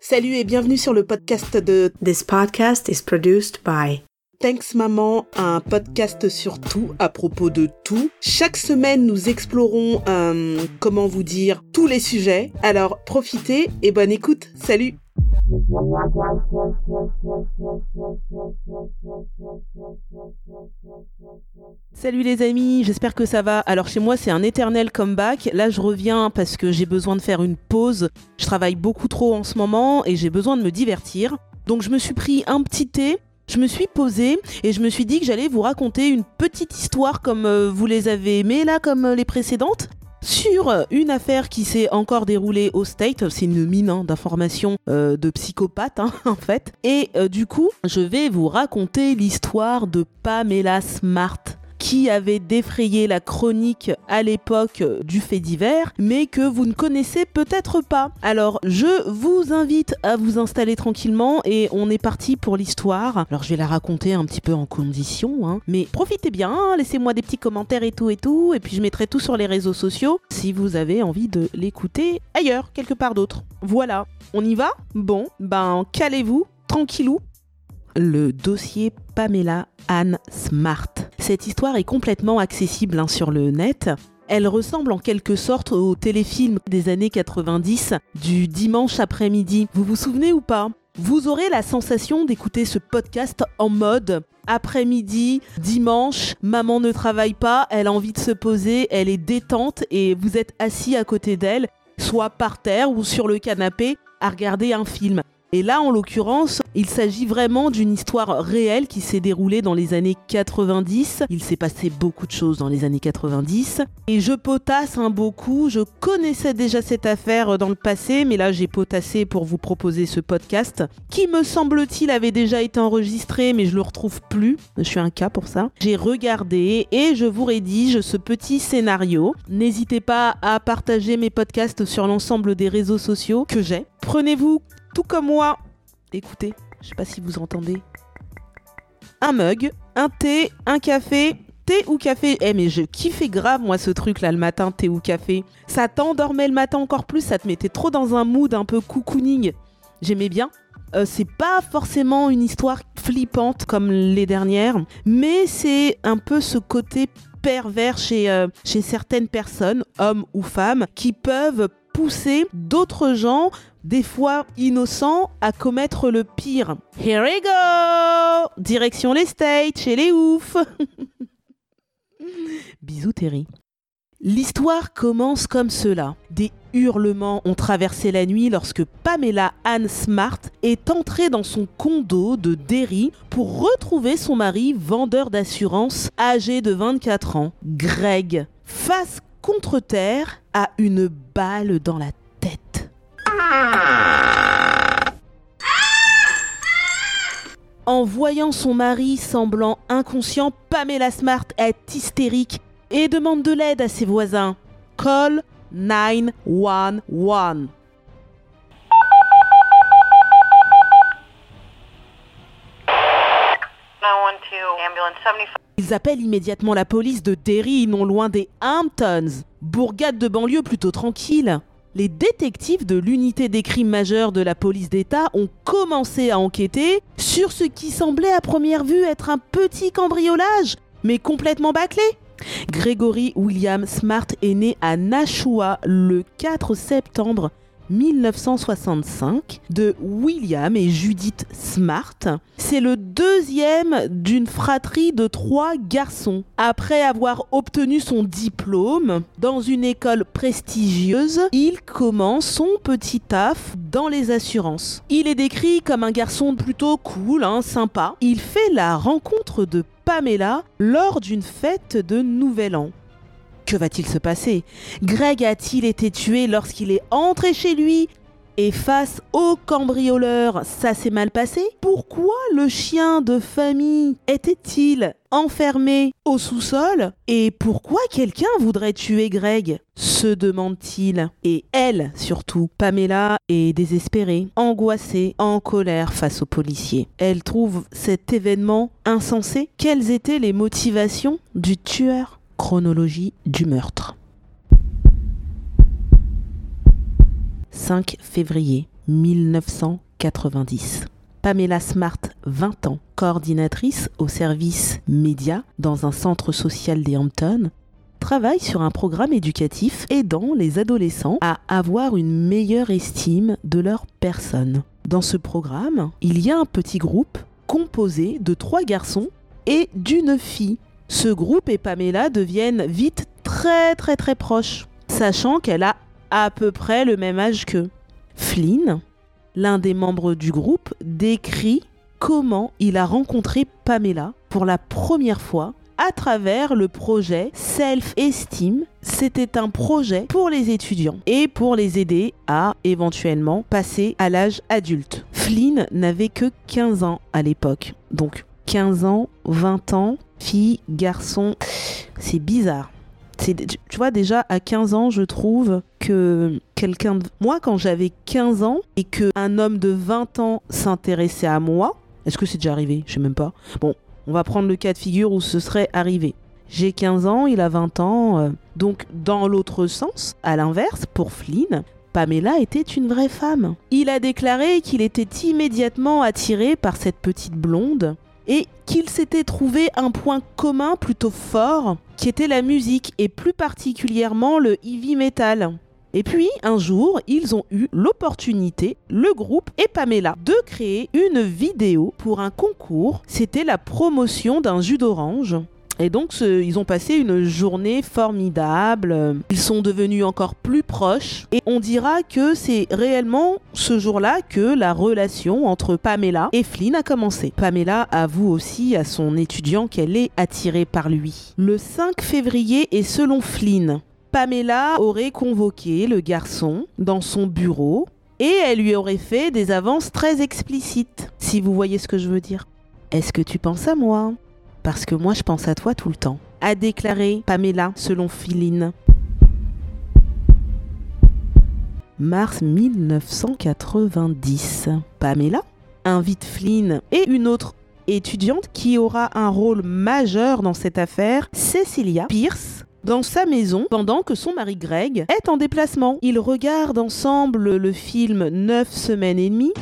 Salut et bienvenue sur le podcast de This podcast is produced by Thanks Maman, un podcast sur tout à propos de tout. Chaque semaine, nous explorons, euh, comment vous dire, tous les sujets. Alors profitez et bonne écoute. Salut Salut les amis, j'espère que ça va. Alors chez moi c'est un éternel comeback. Là je reviens parce que j'ai besoin de faire une pause. Je travaille beaucoup trop en ce moment et j'ai besoin de me divertir. Donc je me suis pris un petit thé je me suis posée et je me suis dit que j'allais vous raconter une petite histoire comme euh, vous les avez aimées là, comme euh, les précédentes. Sur une affaire qui s'est encore déroulée au State, c'est une mine hein, d'informations euh, de psychopathes hein, en fait. Et du coup, je vais vous raconter l'histoire de Pamela Smart qui avait défrayé la chronique à l'époque du fait divers, mais que vous ne connaissez peut-être pas. Alors, je vous invite à vous installer tranquillement et on est parti pour l'histoire. Alors, je vais la raconter un petit peu en condition, hein. mais profitez bien, laissez-moi des petits commentaires et tout et tout, et puis je mettrai tout sur les réseaux sociaux si vous avez envie de l'écouter ailleurs, quelque part d'autre. Voilà, on y va? Bon, ben calez-vous, tranquillou. Le dossier Pamela Anne Smart. Cette histoire est complètement accessible hein, sur le net. Elle ressemble en quelque sorte au téléfilm des années 90 du dimanche après-midi. Vous vous souvenez ou pas? Vous aurez la sensation d'écouter ce podcast en mode après-midi, dimanche, maman ne travaille pas, elle a envie de se poser, elle est détente et vous êtes assis à côté d'elle, soit par terre ou sur le canapé à regarder un film. Et là, en l'occurrence, il s'agit vraiment d'une histoire réelle qui s'est déroulée dans les années 90. Il s'est passé beaucoup de choses dans les années 90. Et je potasse un beaucoup. Je connaissais déjà cette affaire dans le passé, mais là, j'ai potassé pour vous proposer ce podcast, qui me semble-t-il avait déjà été enregistré, mais je le retrouve plus. Je suis un cas pour ça. J'ai regardé et je vous rédige ce petit scénario. N'hésitez pas à partager mes podcasts sur l'ensemble des réseaux sociaux que j'ai. Prenez-vous comme moi. Écoutez, je sais pas si vous entendez. Un mug, un thé, un café, thé ou café. Eh mais je kiffais grave moi ce truc là le matin, thé ou café. Ça t'endormait le matin encore plus, ça te mettait trop dans un mood un peu cocooning. J'aimais bien. Euh, c'est pas forcément une histoire flippante comme les dernières, mais c'est un peu ce côté pervers chez, euh, chez certaines personnes, hommes ou femmes, qui peuvent pousser d'autres gens, des fois innocents, à commettre le pire. Here we go Direction les States, chez les oufs Bisous Terry. L'histoire commence comme cela. Des hurlements ont traversé la nuit lorsque Pamela Anne Smart est entrée dans son condo de Derry pour retrouver son mari vendeur d'assurance âgé de 24 ans, Greg. Face contre terre a une balle dans la tête. En voyant son mari semblant inconscient, Pamela Smart est hystérique et demande de l'aide à ses voisins. Call 911. ambulance 75. Ils appellent immédiatement la police de Derry, non loin des Hamptons, bourgade de banlieue plutôt tranquille. Les détectives de l'unité des crimes majeurs de la police d'État ont commencé à enquêter sur ce qui semblait à première vue être un petit cambriolage, mais complètement bâclé. Gregory William Smart est né à Nashua le 4 septembre 1965 de William et Judith Smart. C'est le deuxième d'une fratrie de trois garçons. Après avoir obtenu son diplôme dans une école prestigieuse, il commence son petit taf dans les assurances. Il est décrit comme un garçon plutôt cool, hein, sympa. Il fait la rencontre de Pamela lors d'une fête de Nouvel An. Que va-t-il se passer? Greg a-t-il été tué lorsqu'il est entré chez lui? Et face au cambrioleur, ça s'est mal passé? Pourquoi le chien de famille était-il enfermé au sous-sol? Et pourquoi quelqu'un voudrait tuer Greg? se demande-t-il. Et elle, surtout, Pamela, est désespérée, angoissée, en colère face aux policiers. Elle trouve cet événement insensé. Quelles étaient les motivations du tueur? Chronologie du meurtre. 5 février 1990. Pamela Smart, 20 ans, coordinatrice au service média dans un centre social des Hamptons, travaille sur un programme éducatif aidant les adolescents à avoir une meilleure estime de leur personne. Dans ce programme, il y a un petit groupe composé de trois garçons et d'une fille. Ce groupe et Pamela deviennent vite très très très proches, sachant qu'elle a à peu près le même âge qu'eux. Flynn, l'un des membres du groupe, décrit comment il a rencontré Pamela pour la première fois à travers le projet Self-Esteem. C'était un projet pour les étudiants et pour les aider à éventuellement passer à l'âge adulte. Flynn n'avait que 15 ans à l'époque. Donc 15 ans, 20 ans, fille, garçon, c'est bizarre. Tu vois, déjà à 15 ans, je trouve que quelqu'un de... Moi, quand j'avais 15 ans et qu'un homme de 20 ans s'intéressait à moi, est-ce que c'est déjà arrivé? Je sais même pas. Bon, on va prendre le cas de figure où ce serait arrivé. J'ai 15 ans, il a 20 ans. Euh, donc, dans l'autre sens, à l'inverse, pour Flynn, Pamela était une vraie femme. Il a déclaré qu'il était immédiatement attiré par cette petite blonde et qu'il s'était trouvé un point commun plutôt fort, qui était la musique et plus particulièrement le heavy metal. Et puis, un jour, ils ont eu l'opportunité, le groupe et Pamela, de créer une vidéo pour un concours. C'était la promotion d'un jus d'orange. Et donc, ils ont passé une journée formidable. Ils sont devenus encore plus proches. Et on dira que c'est réellement ce jour-là que la relation entre Pamela et Flynn a commencé. Pamela avoue aussi à son étudiant qu'elle est attirée par lui. Le 5 février est selon Flynn Pamela aurait convoqué le garçon dans son bureau et elle lui aurait fait des avances très explicites, si vous voyez ce que je veux dire. Est-ce que tu penses à moi? Parce que moi je pense à toi tout le temps, a déclaré Pamela selon Philine. Mars 1990. Pamela invite Flynn et une autre étudiante qui aura un rôle majeur dans cette affaire, Cecilia Pierce, dans sa maison pendant que son mari Greg est en déplacement. Ils regardent ensemble le film 9 semaines et demie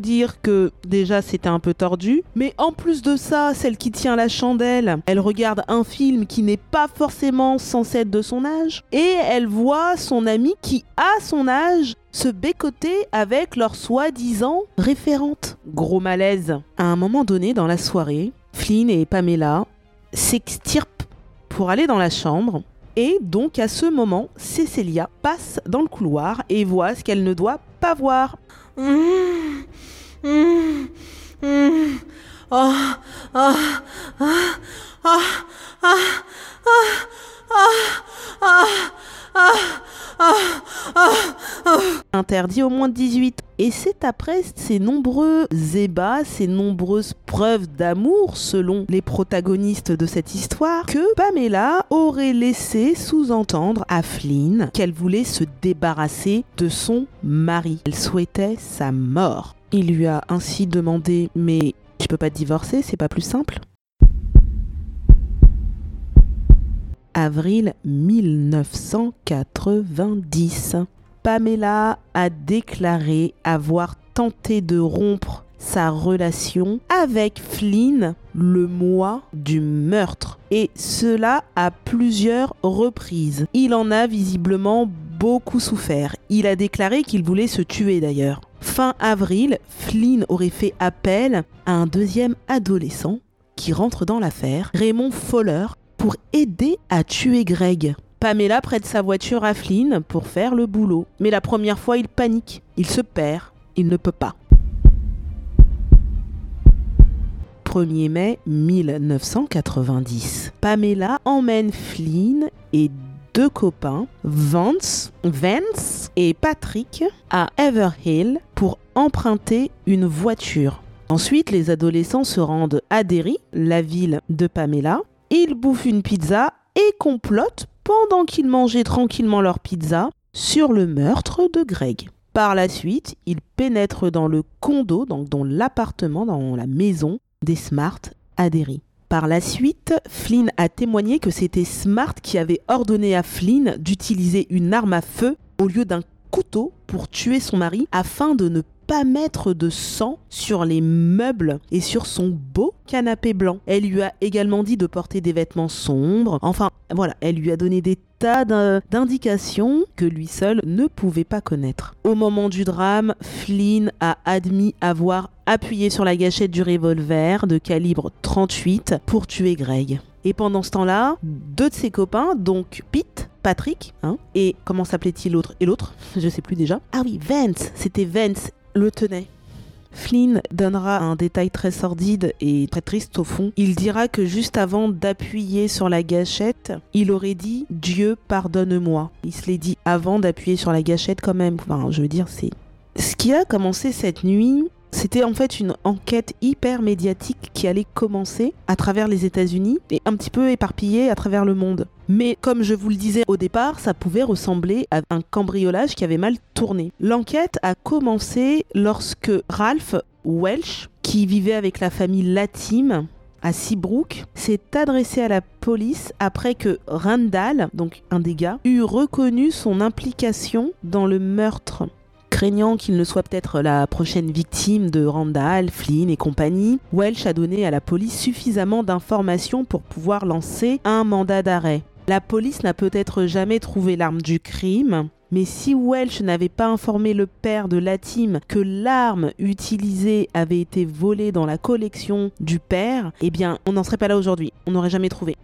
dire que déjà c'était un peu tordu. Mais en plus de ça, celle qui tient la chandelle, elle regarde un film qui n'est pas forcément censé être de son âge. Et elle voit son ami qui, a son âge, se bécoter avec leur soi-disant référente. Gros malaise. À un moment donné dans la soirée, Flynn et Pamela s'extirpent pour aller dans la chambre. Et donc à ce moment, Cecilia passe dans le couloir et voit ce qu'elle ne doit pas voir. Interdit au moins de 18. Et c'est après ces nombreux ébats, ces nombreuses preuves d'amour selon les protagonistes de cette histoire, que Pamela aurait laissé sous-entendre à Flynn qu'elle voulait se débarrasser de son mari. Elle souhaitait sa mort. Il lui a ainsi demandé Mais tu peux pas te divorcer, c'est pas plus simple? Avril 1990. Pamela a déclaré avoir tenté de rompre sa relation avec Flynn le mois du meurtre. Et cela à plusieurs reprises. Il en a visiblement beaucoup souffert. Il a déclaré qu'il voulait se tuer d'ailleurs. Fin avril, Flynn aurait fait appel à un deuxième adolescent qui rentre dans l'affaire, Raymond Fowler, pour aider à tuer Greg. Pamela prête sa voiture à Flynn pour faire le boulot. Mais la première fois, il panique. Il se perd. Il ne peut pas. 1er mai 1990. Pamela emmène Flynn et deux copains, Vance, Vance et Patrick, à Everhill pour emprunter une voiture. Ensuite, les adolescents se rendent à Derry, la ville de Pamela. Ils bouffent une pizza et complotent pendant qu'ils mangeaient tranquillement leur pizza sur le meurtre de Greg. Par la suite, ils pénètrent dans le condo, donc dans l'appartement, dans la maison des Smart à. Par la suite, Flynn a témoigné que c'était Smart qui avait ordonné à Flynn d'utiliser une arme à feu au lieu d'un couteau pour tuer son mari afin de ne pas mettre de sang sur les meubles et sur son beau canapé blanc. Elle lui a également dit de porter des vêtements sombres. Enfin, voilà, elle lui a donné des tas d'indications que lui seul ne pouvait pas connaître. Au moment du drame, Flynn a admis avoir appuyé sur la gâchette du revolver de calibre 38 pour tuer Greg. Et pendant ce temps-là, deux de ses copains, donc Pete, Patrick, hein, et comment s'appelait-il l'autre Et l'autre Je sais plus déjà. Ah oui, Vance, c'était Vance, le tenait. Flynn donnera un détail très sordide et très triste au fond. Il dira que juste avant d'appuyer sur la gâchette, il aurait dit Dieu pardonne-moi. Il se l'est dit avant d'appuyer sur la gâchette quand même. Enfin, je veux dire, c'est... Ce qui a commencé cette nuit, c'était en fait une enquête hyper médiatique qui allait commencer à travers les États-Unis et un petit peu éparpillée à travers le monde. Mais comme je vous le disais au départ, ça pouvait ressembler à un cambriolage qui avait mal tourné. L'enquête a commencé lorsque Ralph Welch, qui vivait avec la famille Latim, à Seabrook s'est adressé à la police après que Randall, donc un des gars, eut reconnu son implication dans le meurtre craignant qu'il ne soit peut-être la prochaine victime de Randall, Flynn et compagnie, Welch a donné à la police suffisamment d'informations pour pouvoir lancer un mandat d'arrêt. La police n'a peut-être jamais trouvé l'arme du crime, mais si Welch n'avait pas informé le père de Latim que l'arme utilisée avait été volée dans la collection du père, eh bien, on n'en serait pas là aujourd'hui. On n'aurait jamais trouvé.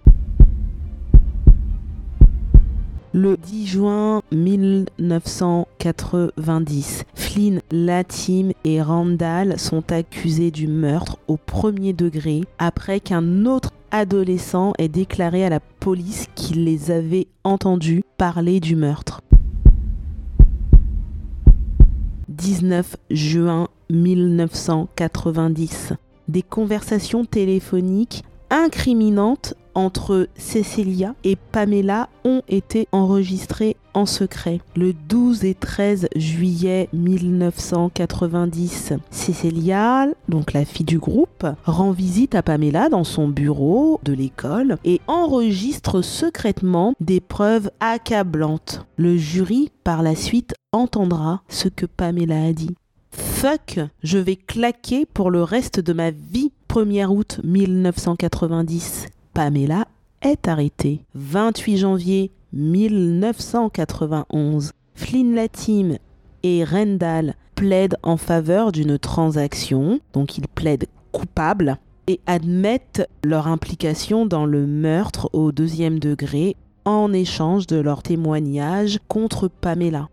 Le 10 juin 1990, Flynn, Latim et Randall sont accusés du meurtre au premier degré après qu'un autre adolescent ait déclaré à la police qu'il les avait entendus parler du meurtre. 19 juin 1990. Des conversations téléphoniques incriminantes entre Cecilia et Pamela ont été enregistrées en secret. Le 12 et 13 juillet 1990, Cecilia, donc la fille du groupe, rend visite à Pamela dans son bureau de l'école et enregistre secrètement des preuves accablantes. Le jury, par la suite, entendra ce que Pamela a dit. Fuck, je vais claquer pour le reste de ma vie 1er août 1990, Pamela est arrêtée. 28 janvier 1991, Flynn Latim et Rendall plaident en faveur d'une transaction, donc ils plaident coupables et admettent leur implication dans le meurtre au deuxième degré en échange de leur témoignage contre Pamela.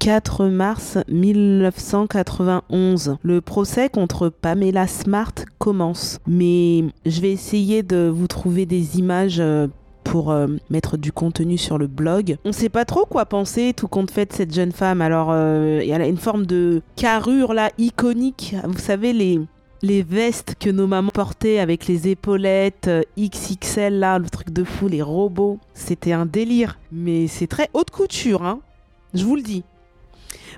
4 mars 1991. Le procès contre Pamela Smart commence. Mais je vais essayer de vous trouver des images euh, pour euh, mettre du contenu sur le blog. On sait pas trop quoi penser tout compte fait de cette jeune femme. Alors, euh, elle a une forme de carrure là iconique. Vous savez, les, les vestes que nos mamans portaient avec les épaulettes XXL là, le truc de fou, les robots. C'était un délire. Mais c'est très haute couture, hein. Je vous le dis.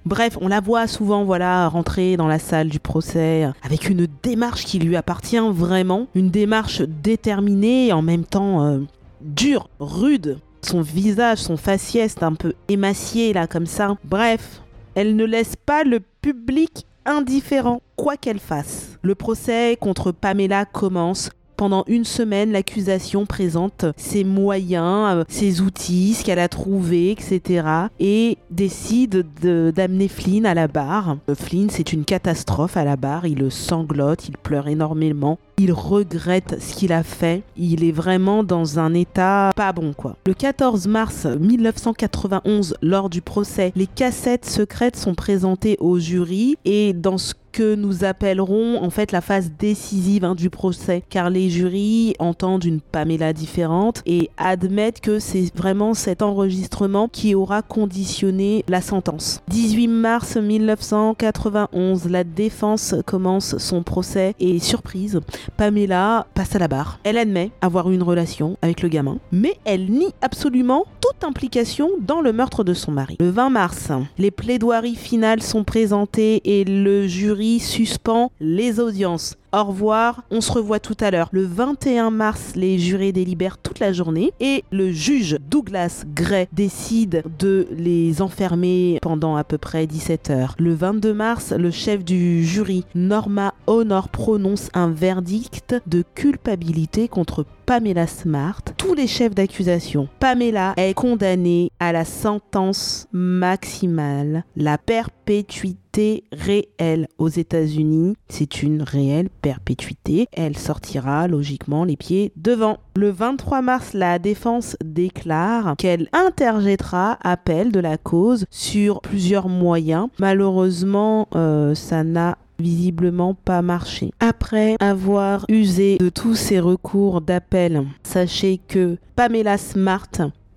Bref, on la voit souvent, voilà, rentrer dans la salle du procès avec une démarche qui lui appartient vraiment, une démarche déterminée et en même temps euh, dure, rude. Son visage, son faciès un peu émacié là comme ça. Bref, elle ne laisse pas le public indifférent, quoi qu'elle fasse. Le procès contre Pamela commence pendant une semaine, l'accusation présente ses moyens, euh, ses outils, ce qu'elle a trouvé, etc. Et décide d'amener Flynn à la barre. Euh, Flynn, c'est une catastrophe à la barre. Il sanglote, il pleure énormément. Il regrette ce qu'il a fait. Il est vraiment dans un état pas bon, quoi. Le 14 mars 1991, lors du procès, les cassettes secrètes sont présentées au jury et dans ce que nous appellerons en fait la phase décisive hein, du procès, car les jurys entendent une Pamela différente et admettent que c'est vraiment cet enregistrement qui aura conditionné la sentence. 18 mars 1991, la défense commence son procès et surprise, Pamela passe à la barre. Elle admet avoir eu une relation avec le gamin, mais elle nie absolument toute implication dans le meurtre de son mari. Le 20 mars, les plaidoiries finales sont présentées et le jury suspend les audiences. Au revoir, on se revoit tout à l'heure. Le 21 mars, les jurés délibèrent toute la journée et le juge Douglas Gray décide de les enfermer pendant à peu près 17 heures. Le 22 mars, le chef du jury, Norma Honor, prononce un verdict de culpabilité contre Pamela Smart. Tous les chefs d'accusation. Pamela est condamnée à la sentence maximale, la perpétuité réelle aux États-Unis. C'est une réelle perpétuité. Elle sortira logiquement les pieds devant. Le 23 mars, la défense déclare qu'elle interjettera appel de la cause sur plusieurs moyens. Malheureusement, euh, ça n'a visiblement pas marché. Après avoir usé de tous ces recours d'appel, sachez que Pamela Smart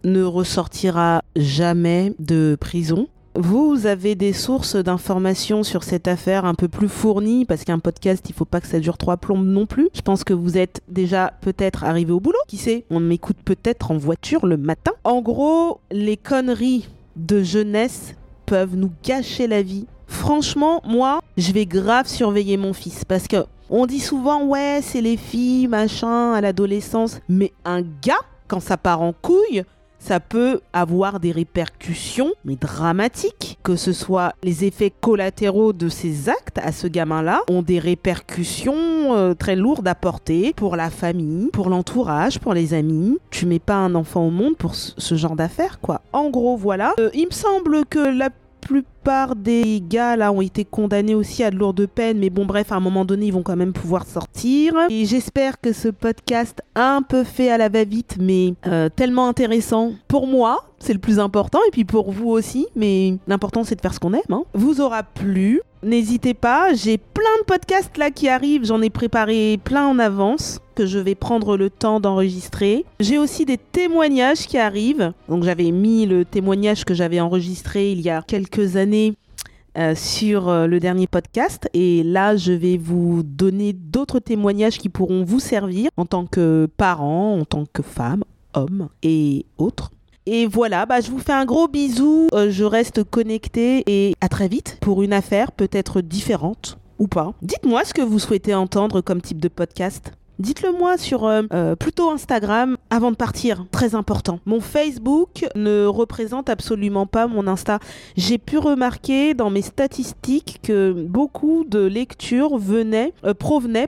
ne ressortira jamais de prison. Vous avez des sources d'informations sur cette affaire un peu plus fournies parce qu'un podcast, il faut pas que ça dure trois plombes non plus. Je pense que vous êtes déjà peut-être arrivé au boulot. Qui sait On m'écoute peut-être en voiture le matin. En gros, les conneries de jeunesse peuvent nous gâcher la vie. Franchement, moi, je vais grave surveiller mon fils parce que on dit souvent ouais, c'est les filles, machin, à l'adolescence, mais un gars quand ça part en couille, ça peut avoir des répercussions, mais dramatiques. Que ce soit les effets collatéraux de ces actes à ce gamin-là, ont des répercussions euh, très lourdes à porter pour la famille, pour l'entourage, pour les amis. Tu mets pas un enfant au monde pour ce genre d'affaires, quoi. En gros, voilà. Euh, il me semble que la plupart des gars là ont été condamnés aussi à de lourdes peines, mais bon bref, à un moment donné, ils vont quand même pouvoir sortir. Et j'espère que ce podcast un peu fait à la va-vite, mais euh, tellement intéressant pour moi, c'est le plus important, et puis pour vous aussi, mais l'important c'est de faire ce qu'on aime, hein. vous aura plu. N'hésitez pas, j'ai plein de podcasts là qui arrivent, j'en ai préparé plein en avance que je vais prendre le temps d'enregistrer. J'ai aussi des témoignages qui arrivent. Donc j'avais mis le témoignage que j'avais enregistré il y a quelques années euh, sur euh, le dernier podcast. Et là, je vais vous donner d'autres témoignages qui pourront vous servir en tant que parent, en tant que femme, homme et autres. Et voilà, bah, je vous fais un gros bisou. Euh, je reste connecté et à très vite pour une affaire peut-être différente ou pas. Dites-moi ce que vous souhaitez entendre comme type de podcast. Dites-le moi sur euh, euh, plutôt Instagram avant de partir, très important. Mon Facebook ne représente absolument pas mon Insta. J'ai pu remarquer dans mes statistiques que beaucoup de lectures venaient, euh, provenaient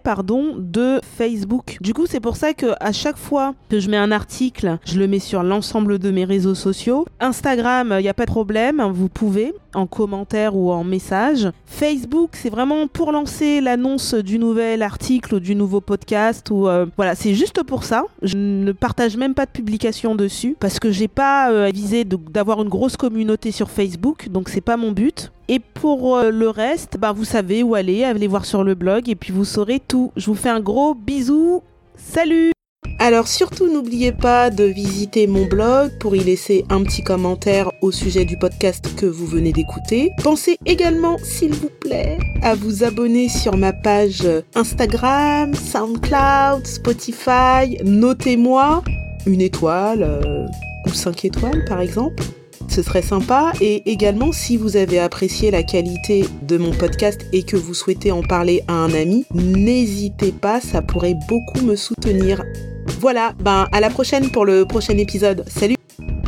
de Facebook. Du coup, c'est pour ça que à chaque fois que je mets un article, je le mets sur l'ensemble de mes réseaux sociaux. Instagram, il n'y a pas de problème, vous pouvez en commentaire ou en message. Facebook, c'est vraiment pour lancer l'annonce du nouvel article ou du nouveau euh, voilà, c'est juste pour ça. Je ne partage même pas de publication dessus parce que j'ai pas euh, visé d'avoir une grosse communauté sur Facebook, donc c'est pas mon but. Et pour euh, le reste, bah, vous savez où aller, allez voir sur le blog et puis vous saurez tout. Je vous fais un gros bisou. Salut alors surtout n'oubliez pas de visiter mon blog pour y laisser un petit commentaire au sujet du podcast que vous venez d'écouter. Pensez également, s'il vous plaît, à vous abonner sur ma page Instagram, SoundCloud, Spotify. Notez-moi une étoile euh, ou cinq étoiles par exemple ce serait sympa. Et également, si vous avez apprécié la qualité de mon podcast et que vous souhaitez en parler à un ami, n'hésitez pas, ça pourrait beaucoup me soutenir. Voilà, ben à la prochaine pour le prochain épisode. Salut